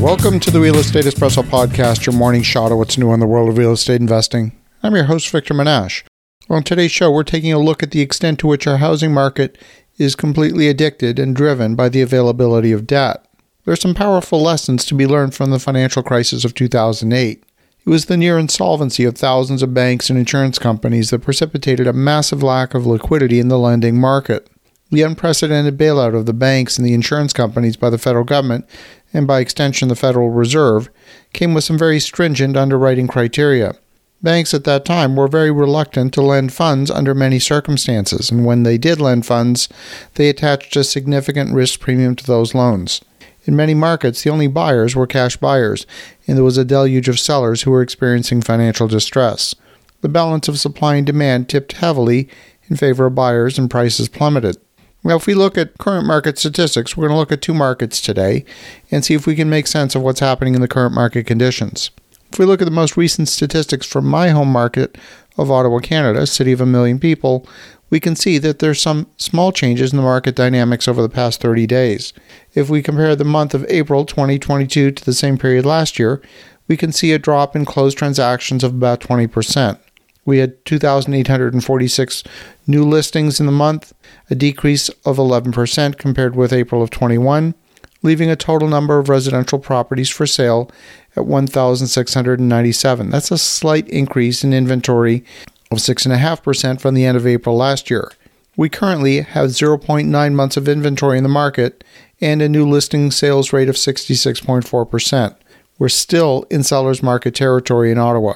Welcome to the Real Estate Espresso Podcast, your morning shot of what's new in the world of real estate investing. I'm your host, Victor Menasce. On today's show, we're taking a look at the extent to which our housing market is completely addicted and driven by the availability of debt. There are some powerful lessons to be learned from the financial crisis of 2008. It was the near insolvency of thousands of banks and insurance companies that precipitated a massive lack of liquidity in the lending market. The unprecedented bailout of the banks and the insurance companies by the federal government, and by extension the Federal Reserve, came with some very stringent underwriting criteria. Banks at that time were very reluctant to lend funds under many circumstances, and when they did lend funds, they attached a significant risk premium to those loans. In many markets, the only buyers were cash buyers, and there was a deluge of sellers who were experiencing financial distress. The balance of supply and demand tipped heavily in favor of buyers, and prices plummeted. Now, if we look at current market statistics, we're going to look at two markets today and see if we can make sense of what's happening in the current market conditions. If we look at the most recent statistics from my home market of Ottawa, Canada, city of a million people, we can see that there's some small changes in the market dynamics over the past 30 days. If we compare the month of April 2022 to the same period last year, we can see a drop in closed transactions of about 20%. We had 2,846 new listings in the month, a decrease of 11% compared with April of 21, leaving a total number of residential properties for sale at 1,697. That's a slight increase in inventory of 6.5% from the end of April last year. We currently have 0.9 months of inventory in the market and a new listing sales rate of 66.4%. We're still in seller's market territory in Ottawa.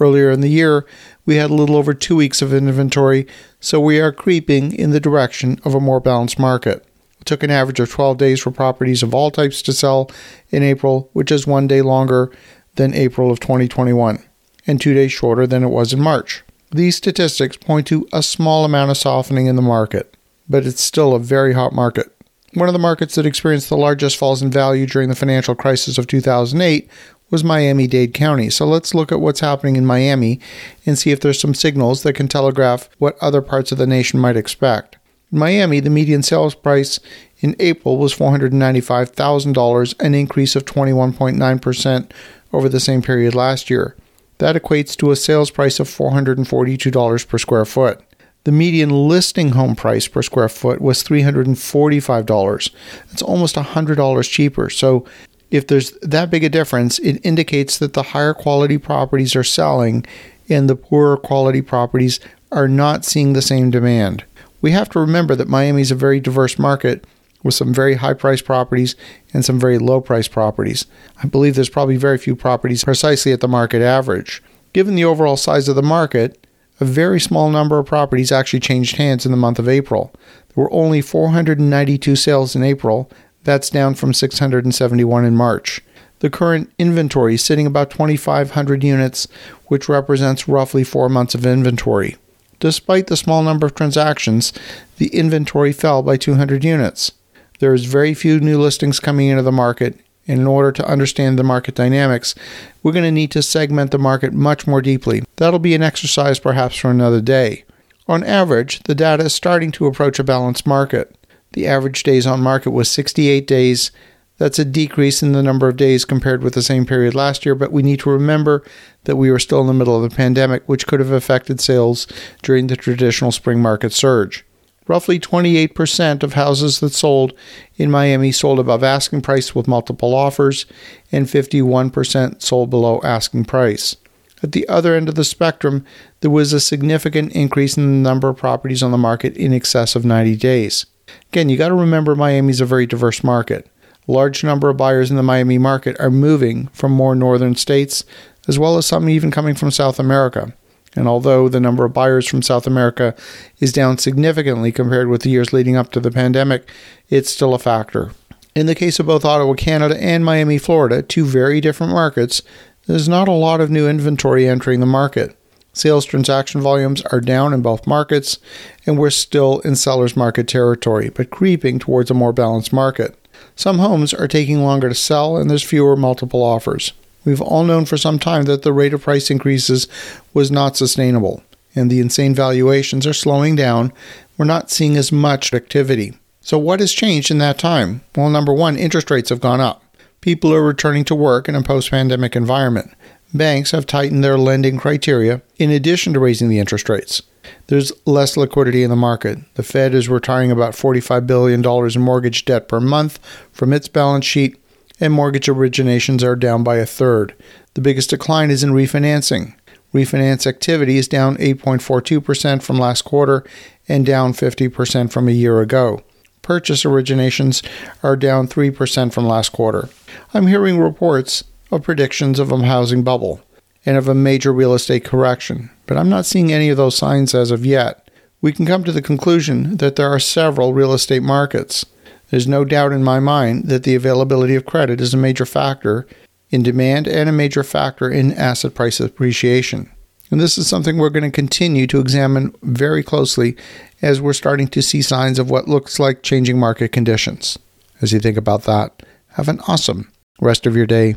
Earlier in the year, we had a little over two weeks of inventory, so we are creeping in the direction of a more balanced market. It took an average of 12 days for properties of all types to sell in April, which is one day longer than April of 2021 and two days shorter than it was in March. These statistics point to a small amount of softening in the market, but it's still a very hot market. One of the markets that experienced the largest falls in value during the financial crisis of 2008 was Miami Dade County. So let's look at what's happening in Miami and see if there's some signals that can telegraph what other parts of the nation might expect. In Miami, the median sales price in April was $495,000, an increase of 21.9% over the same period last year. That equates to a sales price of $442 per square foot. The median listing home price per square foot was $345. That's almost $100 cheaper. So if there's that big a difference, it indicates that the higher quality properties are selling and the poorer quality properties are not seeing the same demand. We have to remember that Miami is a very diverse market with some very high priced properties and some very low priced properties. I believe there's probably very few properties precisely at the market average. Given the overall size of the market, a very small number of properties actually changed hands in the month of April. There were only 492 sales in April, that's down from 671 in March. The current inventory is sitting about 2,500 units, which represents roughly four months of inventory. Despite the small number of transactions, the inventory fell by 200 units. There is very few new listings coming into the market, and in order to understand the market dynamics, we're going to need to segment the market much more deeply. That'll be an exercise perhaps for another day. On average, the data is starting to approach a balanced market. The average days on market was 68 days. That's a decrease in the number of days compared with the same period last year, but we need to remember that we were still in the middle of the pandemic, which could have affected sales during the traditional spring market surge. Roughly 28% of houses that sold in Miami sold above asking price with multiple offers, and 51% sold below asking price. At the other end of the spectrum, there was a significant increase in the number of properties on the market in excess of 90 days. Again, you got to remember Miami's a very diverse market. A large number of buyers in the Miami market are moving from more northern states, as well as some even coming from South America. And although the number of buyers from South America is down significantly compared with the years leading up to the pandemic, it's still a factor. In the case of both Ottawa, Canada, and Miami, Florida, two very different markets, there's not a lot of new inventory entering the market. Sales transaction volumes are down in both markets, and we're still in seller's market territory, but creeping towards a more balanced market. Some homes are taking longer to sell, and there's fewer multiple offers. We've all known for some time that the rate of price increases was not sustainable, and the insane valuations are slowing down. We're not seeing as much activity. So, what has changed in that time? Well, number one, interest rates have gone up. People are returning to work in a post pandemic environment. Banks have tightened their lending criteria in addition to raising the interest rates. There's less liquidity in the market. The Fed is retiring about $45 billion in mortgage debt per month from its balance sheet, and mortgage originations are down by a third. The biggest decline is in refinancing. Refinance activity is down 8.42% from last quarter and down 50% from a year ago. Purchase originations are down 3% from last quarter. I'm hearing reports of predictions of a housing bubble and of a major real estate correction, but I'm not seeing any of those signs as of yet. We can come to the conclusion that there are several real estate markets. There's no doubt in my mind that the availability of credit is a major factor in demand and a major factor in asset price appreciation. And this is something we're going to continue to examine very closely as we're starting to see signs of what looks like changing market conditions. As you think about that, have an awesome rest of your day.